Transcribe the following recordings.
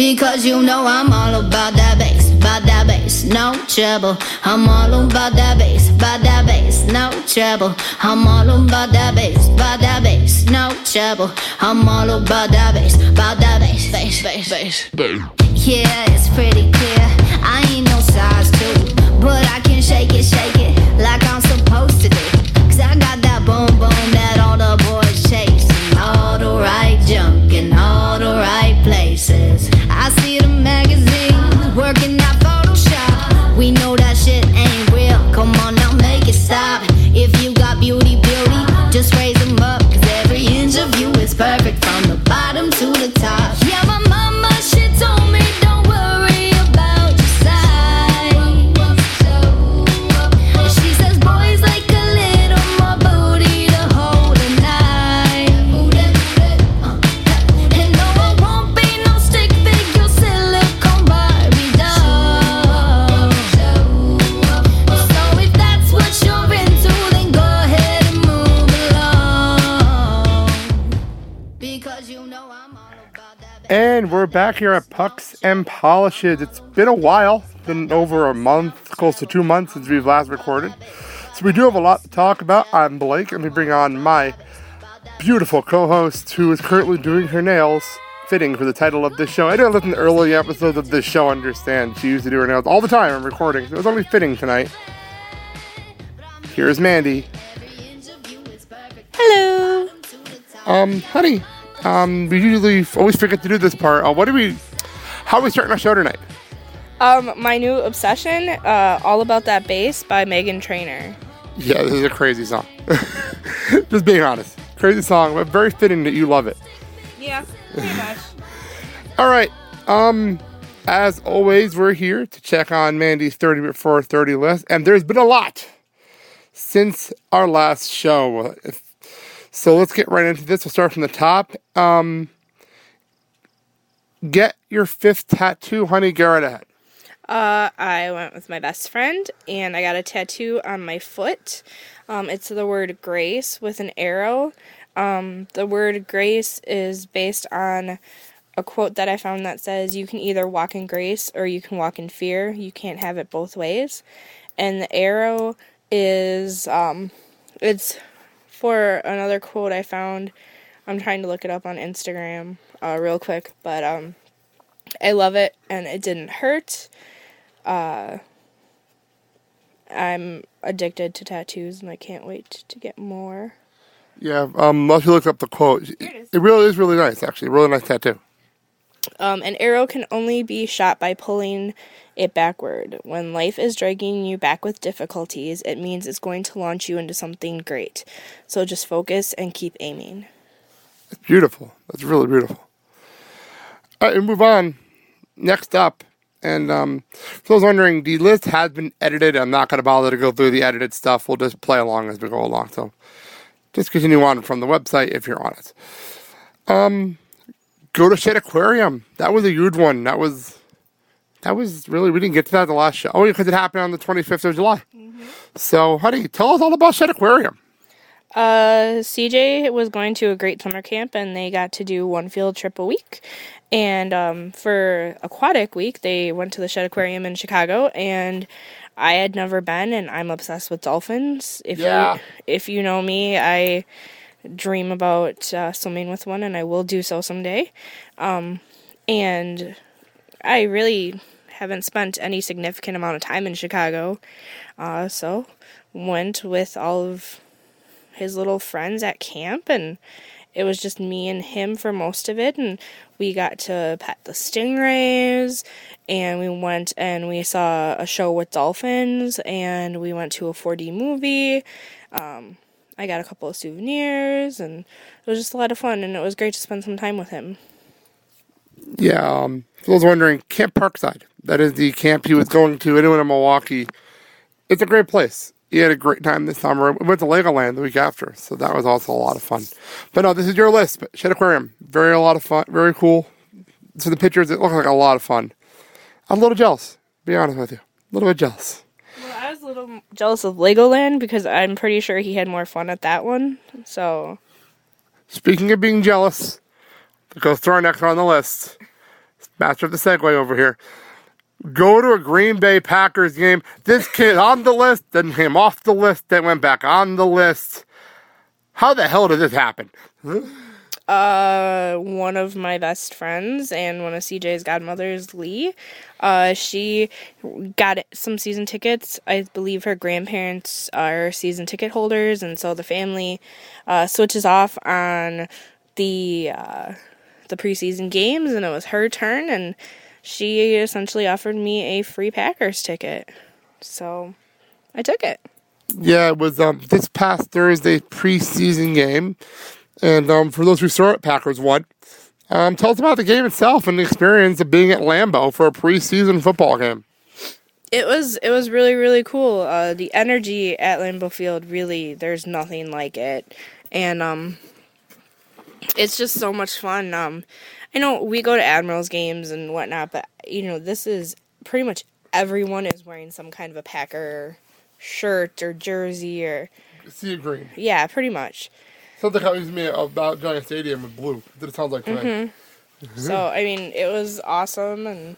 Because you know I'm all about that bass, about that bass, no trouble. I'm all about that bass, about that bass, no trouble. I'm all about that bass, about that bass, no trouble. I'm all about that bass, about that bass, bass, bass, bass. Yeah, it's pretty clear. I ain't no size two, but I can shake it, shake it back here at Pucks and Polishes. It's been a while, been over a month, close to two months since we've last recorded. So we do have a lot to talk about. I'm Blake, and we bring on my beautiful co-host who is currently doing her nails, fitting for the title of this show. I didn't listen to early episodes of this show. Understand? She used to do her nails all the time in recording. So it was only fitting tonight. Here's Mandy. Hello. Um, honey, um, we usually always forget to do this part. Uh, what do we? How are we starting our show tonight? Um, my new obsession, uh, all about that bass by Meghan Trainor. Yeah, this is a crazy song. Just being honest. Crazy song, but very fitting that you love it. Yeah, pretty much. All right. Um, as always, we're here to check on Mandy's 30 before 30 list, and there's been a lot since our last show. If- So let's get right into this. We'll start from the top. Um, get your fifth tattoo, honey. Garrett ahead. Uh, I went with my best friend and I got a tattoo on my foot. Um, it's the word grace with an arrow. Um, the word grace is based on a quote that I found that says, You can either walk in grace or you can walk in fear. You can't have it both ways. And the arrow is, um, it's for another quote I found. I'm trying to look it up on Instagram uh, real quick, but um, I love it and it didn't hurt. Uh, I'm addicted to tattoos and I can't wait to get more. Yeah, um, once you look up the quote, it, it is. it really is really nice, actually. Really nice tattoo. Um, an arrow can only be shot by pulling it backward. When life is dragging you back with difficulties, it means it's going to launch you into something great. So just focus and keep aiming. It's beautiful. That's really beautiful. All right, we move on. Next up, and um, for those wondering, the list has been edited. I'm not going to bother to go through the edited stuff. We'll just play along as we go along. So just continue on from the website if you're on it. Um, go to Shedd Aquarium. That was a huge one. That was that was really we didn't get to that the last show. Oh, because it happened on the 25th of July. So, honey, tell us all about Shedd Aquarium. Uh, CJ was going to a great summer camp and they got to do one field trip a week. And um, for aquatic week, they went to the Shedd Aquarium in Chicago and I had never been and I'm obsessed with dolphins. If Yeah. you if you know me, I dream about uh, swimming with one and I will do so someday. Um, and I really haven't spent any significant amount of time in Chicago. Uh, so went with all of his little friends at camp and it was just me and him for most of it and we got to pet the stingrays and we went and we saw a show with dolphins and we went to a 4D movie um, I got a couple of souvenirs and it was just a lot of fun and it was great to spend some time with him Yeah, um, for those wondering, Camp Parkside. That is the camp he was going to. Anyone in Milwaukee. It's a great place. He had a great time this summer. We went to Legoland the week after, so that was also a lot of fun. But no, this is your list. But Shedd Aquarium, very a lot of fun, very cool. So the pictures, it looked like a lot of fun. I'm a little jealous. Be honest with you, a little bit jealous. I was a little jealous of Legoland because I'm pretty sure he had more fun at that one so Speaking of being jealous, let's go through our next on the list. master of the segue over here. Go to a Green Bay Packers game. This kid on the list, then came off the list, then went back on the list. How the hell did this happen? Uh, one of my best friends and one of CJ's godmothers, Lee. Uh, she got some season tickets. I believe her grandparents are season ticket holders, and so the family uh, switches off on the uh, the preseason games, and it was her turn, and she essentially offered me a free Packers ticket. So I took it. Yeah, it was um, this past Thursday preseason game. And um, for those who saw it, Packers won. Um, tell us about the game itself and the experience of being at Lambeau for a preseason football game. It was it was really really cool. Uh, the energy at Lambeau Field really there's nothing like it, and um, it's just so much fun. Um, I know we go to Admirals games and whatnot, but you know this is pretty much everyone is wearing some kind of a Packer shirt or jersey or sea green. Yeah, pretty much. Something to me about Giant Stadium with blue. That it sounds like tonight. Mm-hmm. so I mean, it was awesome, and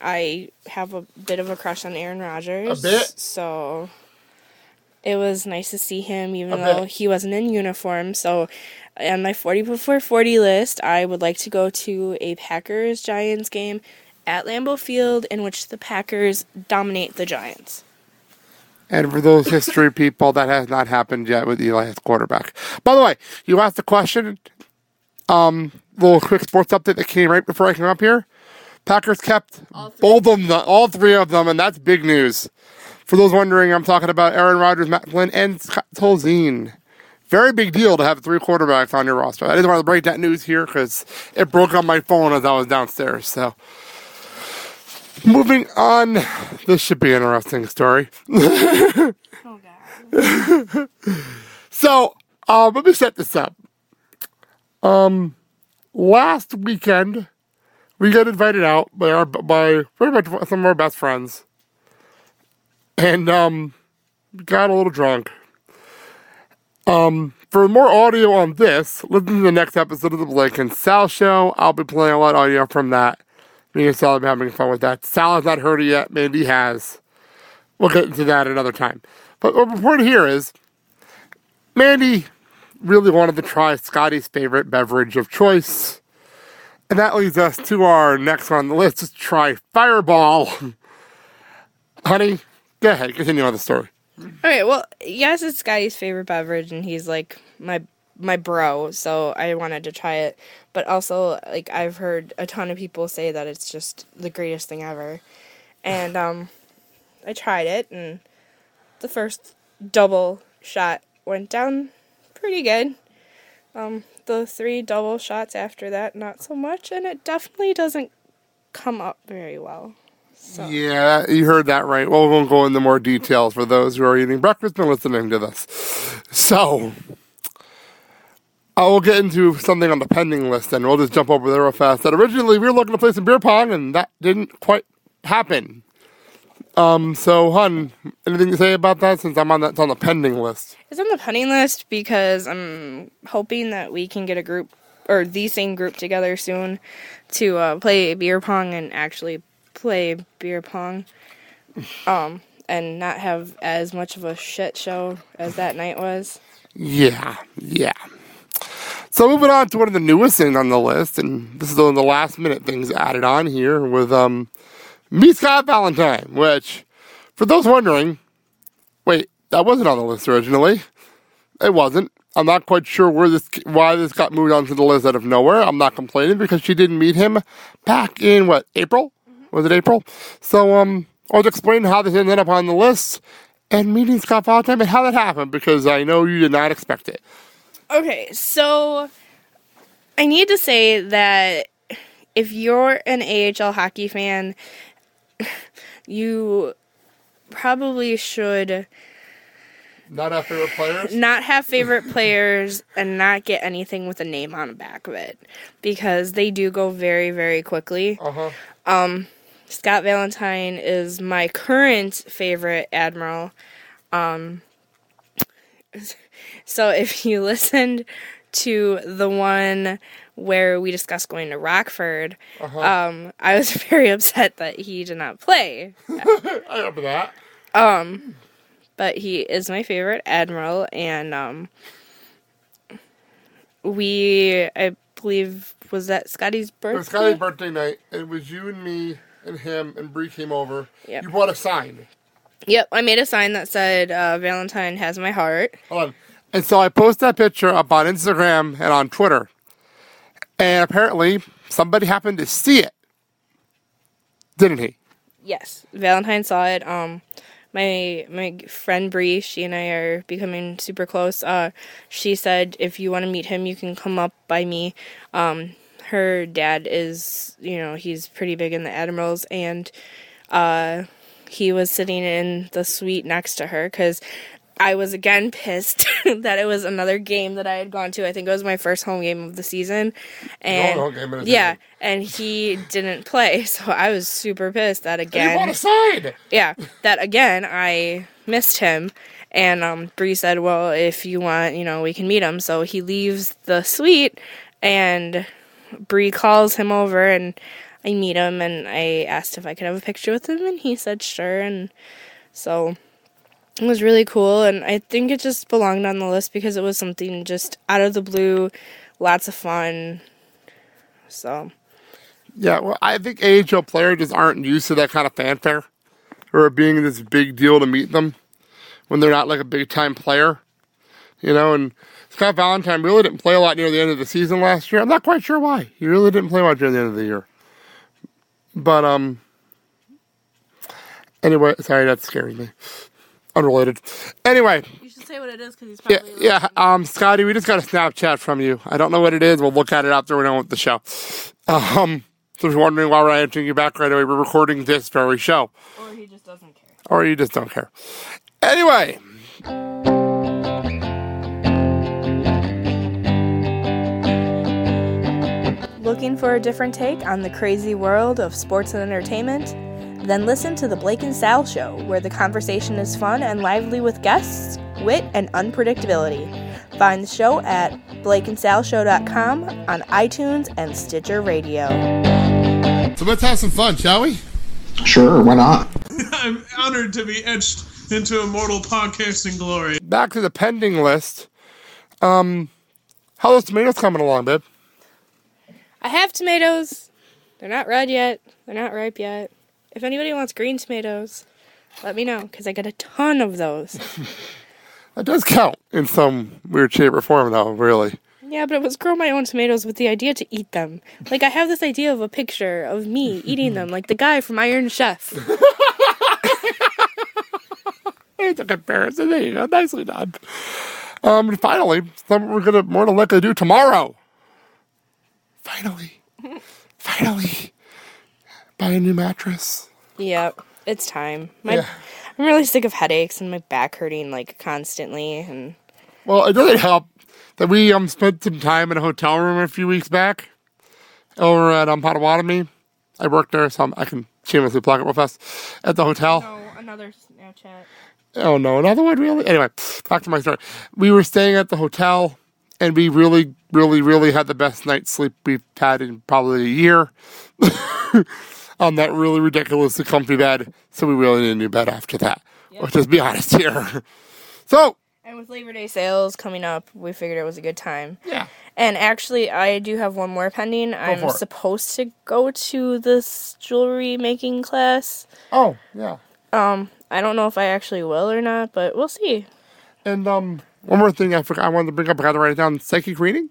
I have a bit of a crush on Aaron Rodgers. A bit. So it was nice to see him, even A though bit. he wasn't in uniform. So on my forty before forty list, I would like to go to a Packers Giants game at Lambeau Field, in which the Packers dominate the Giants. And for those history people, that has not happened yet with Eli as quarterback. By the way, you asked the question. Um, little quick sports update that came right before I came up here. Packers kept both of them, all three of them, and that's big news. For those wondering, I'm talking about Aaron Rodgers, Matt Flynn, and Scott Tolzien. Very big deal to have three quarterbacks on your roster. I didn't want to break that news here because it broke on my phone as I was downstairs. So, moving on, this should be an interesting story. Oh God. So, um, let me set this up. Um, last weekend, we got invited out by our by some of our best friends, and um, got a little drunk. Um, for more audio on this, listen to the next episode of the Blake and Sal show. I'll be playing a lot of audio from that. Me and Sal have been having fun with that. Sal has not heard it yet. Mandy has. We'll get into that another time. But what we're here is Mandy really wanted to try Scotty's favorite beverage of choice. And that leads us to our next one on the list. Let's try Fireball. Honey, go ahead, continue on the story. All right. well, yes, it's Scotty's favorite beverage, and he's like my my bro, so I wanted to try it. But also, like I've heard a ton of people say that it's just the greatest thing ever, and um, I tried it, and the first double shot went down pretty good. Um, the three double shots after that, not so much, and it definitely doesn't come up very well. So. Yeah, you heard that right. Well, we won't go into more details for those who are eating breakfast and listening to this. So, I will get into something on the pending list, and we'll just jump over there real fast. That originally we were looking to play some beer pong, and that didn't quite happen. Um, so, hun, anything to say about that? Since I'm on that's on the pending list. It's on the pending list because I'm hoping that we can get a group or the same group together soon to uh, play beer pong and actually play beer pong, um, and not have as much of a shit show as that night was. Yeah, yeah. So moving on to one of the newest things on the list, and this is one of the last minute things added on here with um, me Scott Valentine, which, for those wondering, wait, that wasn't on the list originally. It wasn't. I'm not quite sure where this why this got moved onto the list out of nowhere. I'm not complaining because she didn't meet him back in what April? Was it April? So um, I'll explain how this ended up on the list and meeting Scott Valentine and how that happened because I know you did not expect it. Okay, so I need to say that if you're an AHL hockey fan, you probably should Not our favorite players. not have favorite players and not get anything with a name on the back of it because they do go very very quickly. Uh huh. Scott Valentine is my current favorite admiral. Um, so if you listened to the one where we discussed going to Rockford, um, I was very upset that he did not play. I remember that. but he is my favorite admiral and um we i believe was that scotty's birthday. It was Scotty's birthday night. It was you and me and him and Bree came over. Yep. You brought a sign. yep i made a sign that said uh, valentine has my heart Hold on. And so I posted that picture up on Instagram and on Twitter. And apparently somebody happened to see it. Didn't he? yes valentine saw it um my my friend Bree, she and I are becoming super close. Uh, she said if you want to meet him, you can come up by me. Um, her dad is, you know, he's pretty big in the admirals, and uh, he was sitting in the suite next to her because I was again pissed that it was another game that I had gone to. I think it was my first home game of the season, and home game of the yeah, and he didn't play, so I was super pissed that again a sign. yeah, that again, I missed him. And um, Bree said, "Well, if you want, you know, we can meet him." So he leaves the suite, and Bree calls him over, and I meet him, and I asked if I could have a picture with him, and he said sure, and so it was really cool, and I think it just belonged on the list because it was something just out of the blue, lots of fun. So Yeah, well, I think AHL players just aren't used to that kind of fanfare or being this big deal to meet them when they're not like a big time player. You know, and Scott Valentine really didn't play a lot near the end of the season last year. I'm not quite sure why. He really didn't play much near the end of the year. But um anyway, sorry, that scares me. Unrelated. Anyway, you should say what it is because he's probably. yeah, yeah. Um, Scotty, we just got a Snapchat from you. I don't know what it is. We'll look at it after we're done with the show. Um, so if you're wondering why we're answering you back right away, we're recording this very show, or he just doesn't care. or you just don't care. Anyway, Looking for a different take on the crazy world of sports and entertainment? Then listen to The Blake and Sal Show, where the conversation is fun and lively with guests, wit, and unpredictability. Find the show at blakeandsalshow.com on iTunes and Stitcher Radio. so let's have some fun, shall we? Sure, why not? I'm honored to be etched into immortal podcasting glory. Back to the pending list. Um, how those tomatoes coming along, babe? I have tomatoes. They're not red yet. They're not ripe yet. If anybody wants green tomatoes, let me know because I got a ton of those. That does count in some weird shape or form, though. Really. Yeah, but it was grow my own tomatoes with the idea to eat them. Like I have this idea of a picture of me eating them, like the guy from Iron Chef. It's a comparison. There you go. Nicely done. Um, and finally, something we're gonna more than likely do tomorrow. Finally, finally, buy a new mattress. Yep, it's time. My, Yeah. I'm really sick of headaches and my back hurting like constantly. And Well, it doesn't help that we um spent some time in a hotel room a few weeks back over at um Potawatomi. I worked there, so I'm- I can shamelessly plug it real fast at the hotel. oh, another Snapchat. Oh no, another one really? Anyway, back to my story. We were staying at the hotel and we really, really, really had the best night's sleep we've had in probably a year. on that really ridiculously comfy bed. So we really need a new bed after that. Let's just be honest here. so And with Labor Day sales coming up, we figured it was a good time. yeah. And actually, I do have one more pending. I'm for it. supposed to go to this jewelry making class. Oh, yeah. Um, I don't know if I actually will or not, but we'll see. And um one more thing I forgot I wanted to bring up, I got to write it down. Psychic reading?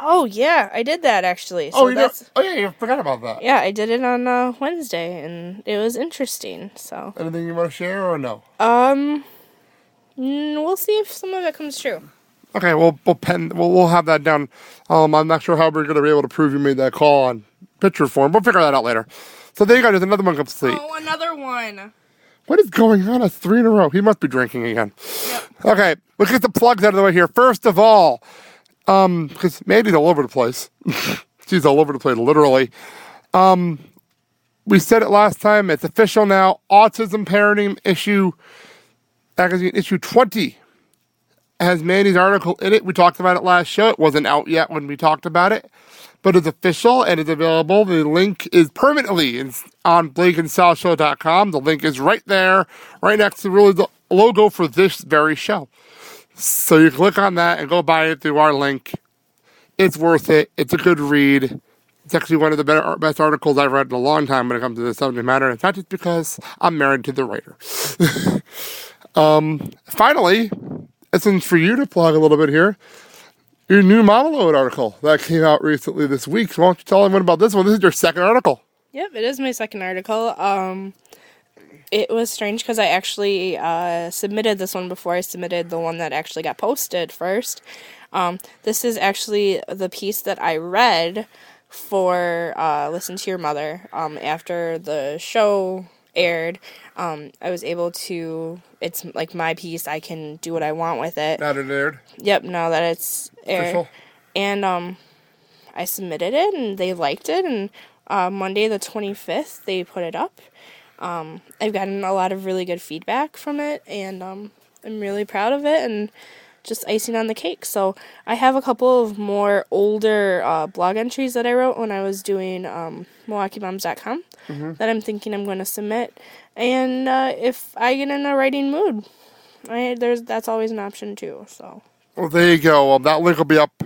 Oh yeah, I did that actually. So oh, you that's oh yeah, you forgot about that. yeah, I did it on uh, Wednesday, and it was interesting. So Anything you want to share or no? um, we'll see if some of it comes true. Okay, we'll we'll pen we'll, we'll have that down. Um, I'm not sure how we're gonna be able to prove you made that call on picture form. We'll figure that out later. So there you go. There's another one complete. Oh, another one. What is going on? It's three in a row. He must be drinking again. Okay, let's get the plugs out of the way here. First of all, um, because Mandy's all over the place. She's all over the place, literally. Um, we said it last time. It's official now. Autism Parenting issue magazine issue 20 has Mandy's article in it. We talked about it last show. It wasn't out yet when we talked about it, but it's official and it's available. The link is permanently on BlakeandSalShow.com. The link is right there, right next to really the logo for this very show. So you click on that and go buy it through our link. It's worth it. It's a good read. It's actually one of the better, best articles I've read in a long time when it comes to the subject matter. It's not just because I'm married to the writer. um, finally, this one's for you to plug a little bit here. Your new monologue article that came out recently this week. So why don't you tell everyone about this one? This is your second article. Yep, it is my second article. Um, it was strange because I actually uh, submitted this one before I submitted the one that actually got posted first. Um, this is actually the piece that I read for uh, Listen to Your Mother um, after the show aired. Um, I was able to. It's like my piece. I can do what I want with it. Now it aired. Yep. Now that it's aired, Official. and um, I submitted it, and they liked it, and uh, Monday the twenty fifth they put it up. Um, I've gotten a lot of really good feedback from it, and um, I'm really proud of it, and just icing on the cake. So I have a couple of more older uh, blog entries that I wrote when I was doing um, MilwaukeeMoms.com that I'm thinking I'm going to submit, and uh, if I get in a writing mood, I, there's that's always an option too. So. Well, there you go. Um, that link will be up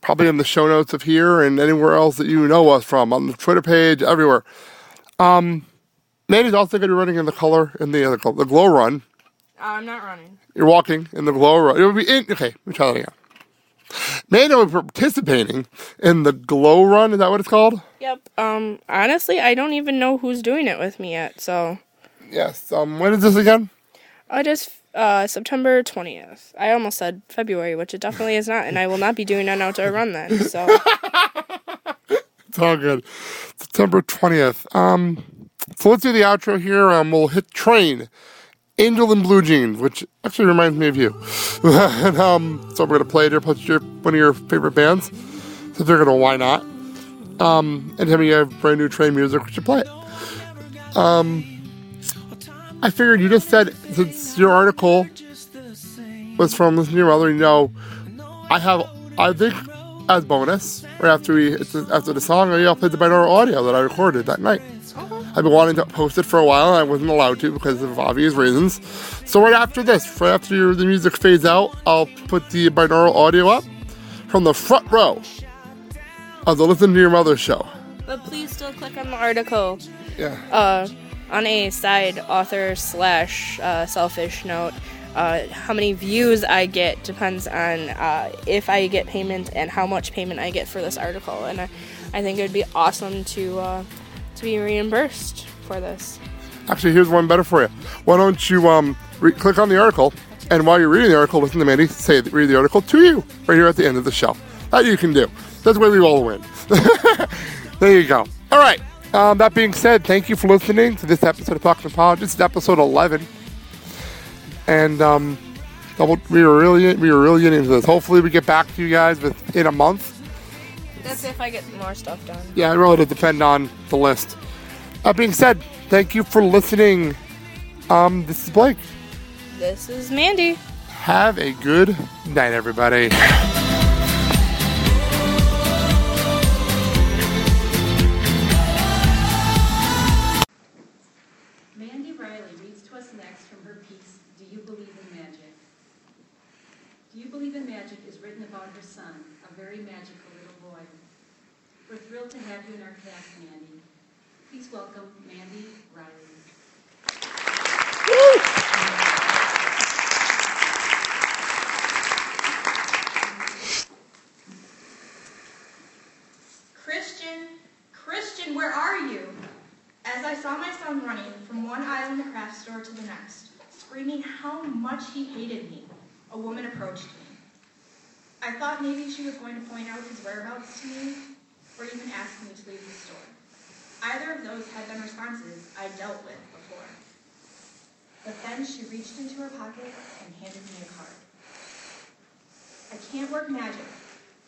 probably in the show notes of here and anywhere else that you know us from on the Twitter page, everywhere. Um, Mandy's also going to be running in the color in the uh, the glow run. I'm not running. You're walking in the glow run. It will be in. Okay, let me try that again. Mandy will be participating in the glow run. Is that what it's called? Yep. Um. Honestly, I don't even know who's doing it with me yet. So Yes. Um, when is this again? it is uh September twentieth. I almost said February, which it definitely is not, and I will not be doing an outdoor run then. So It's all good. September 20th. Um, so let's do the outro here. Um, we'll hit train. Angel in Blue Jeans, which actually reminds me of you. and, um, so we're gonna play it here. Plus, your one of your favorite bands. So they're gonna why not? Um, anytime you have brand new train music, we should play. Um, I figured you just said since your article was from Listen to Your Mother, you know, I have, I think, as bonus, right after we after the song, I will play the binaural audio that I recorded that night. I've been wanting to post it for a while, and I wasn't allowed to because of obvious reasons. So right after this, right after the music fades out, I'll put the binaural audio up from the front row of the Listen to Your Mother show. But please still click on the article. Yeah. Uh, on a side author slash uh, selfish note, uh, how many views I get depends on uh, if I get payment and how much payment I get for this article. And I, I think it would be awesome to uh, to be reimbursed for this. Actually, here's one better for you. Why don't you um re- click on the article, and while you're reading the article, listen to Mandy say read the article to you right here at the end of the show. That you can do. That's where we all win. there you go. All right. Um, that being said, thank you for listening to this episode of Talking This is episode 11, and um, double, we were really we were really getting into this. Hopefully, we get back to you guys within a month. That's if I get more stuff done. Yeah, it really does depend on the list. That being said, thank you for listening. Um, this is Blake. This is Mandy. Have a good night, everybody. Thrilled to have you in our cast, Mandy. Please welcome Mandy Riley. Christian, Christian, where are you? As I saw my son running from one aisle in the craft store to the next, screaming how much he hated me, a woman approached me. I thought maybe she was going to point out his whereabouts to me, or even ask me to leave the store. Either of those had been responses I dealt with before. But then she reached into her pocket and handed me a card. I can't work magic,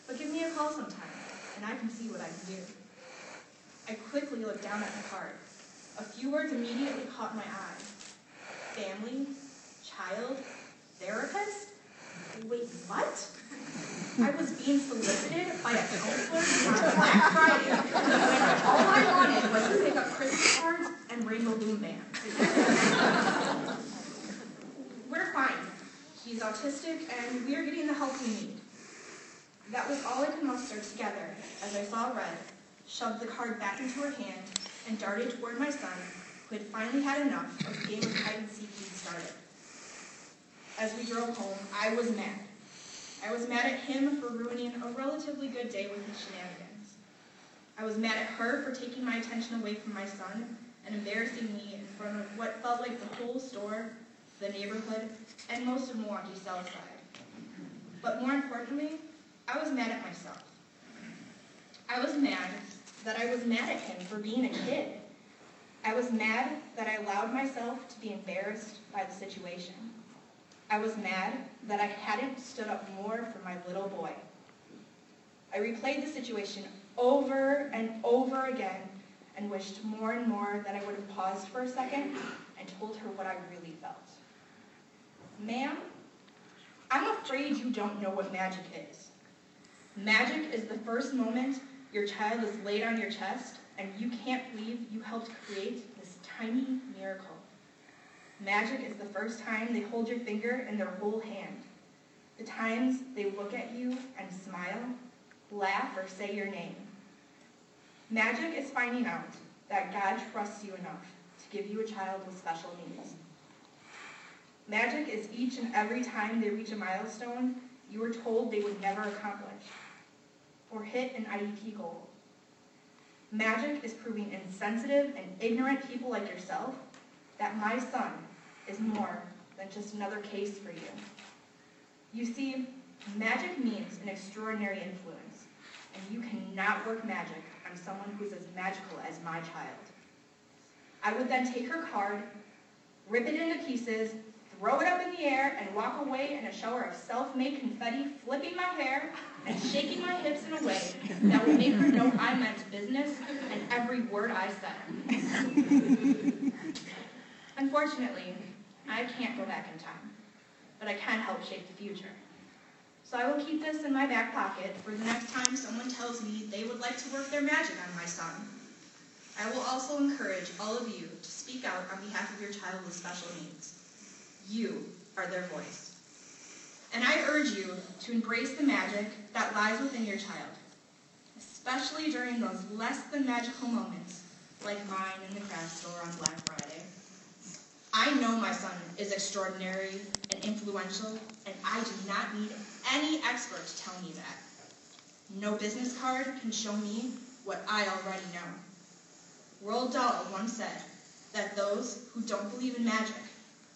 but give me a call sometime, and I can see what I can do. I quickly looked down at the card. A few words immediately caught my eye. Family, child, therapist? Wait, what? I was being solicited by a counselor on Black Friday when all I wanted was to pick up Christmas cards and Rainbow Loom bands. We're fine. He's autistic and we are getting the help we need. That was all I could muster together as I saw Red shove the card back into her hand and darted toward my son, who had finally had enough of the game of hide and seek he'd started. As we drove home, I was mad. I was mad at him for ruining a relatively good day with his shenanigans. I was mad at her for taking my attention away from my son and embarrassing me in front of what felt like the whole store, the neighborhood, and most of Milwaukee South Side. But more importantly, I was mad at myself. I was mad that I was mad at him for being a kid. I was mad that I allowed myself to be embarrassed by the situation. I was mad that I hadn't stood up more for my little boy. I replayed the situation over and over again and wished more and more that I would have paused for a second and told her what I really felt. Ma'am, I'm afraid you don't know what magic is. Magic is the first moment your child is laid on your chest and you can't believe you helped create this tiny miracle. Magic is the first time they hold your finger in their whole hand. The times they look at you and smile, laugh, or say your name. Magic is finding out that God trusts you enough to give you a child with special needs. Magic is each and every time they reach a milestone you were told they would never accomplish or hit an IEP goal. Magic is proving insensitive and ignorant people like yourself that my son is more than just another case for you. You see, magic means an extraordinary influence, and you cannot work magic on someone who is as magical as my child. I would then take her card, rip it into pieces, throw it up in the air, and walk away in a shower of self-made confetti, flipping my hair and shaking my hips in a way that would make her know I meant business and every word I said. Unfortunately, I can't go back in time, but I can help shape the future. So I will keep this in my back pocket for the next time someone tells me they would like to work their magic on my son. I will also encourage all of you to speak out on behalf of your child with special needs. You are their voice. And I urge you to embrace the magic that lies within your child, especially during those less than magical moments like mine in the craft store on Black Friday. I know my son is extraordinary and influential, and I do not need any expert to tell me that. No business card can show me what I already know. Roald Dahl once said that those who don't believe in magic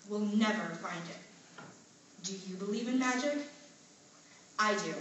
will never find it. Do you believe in magic? I do.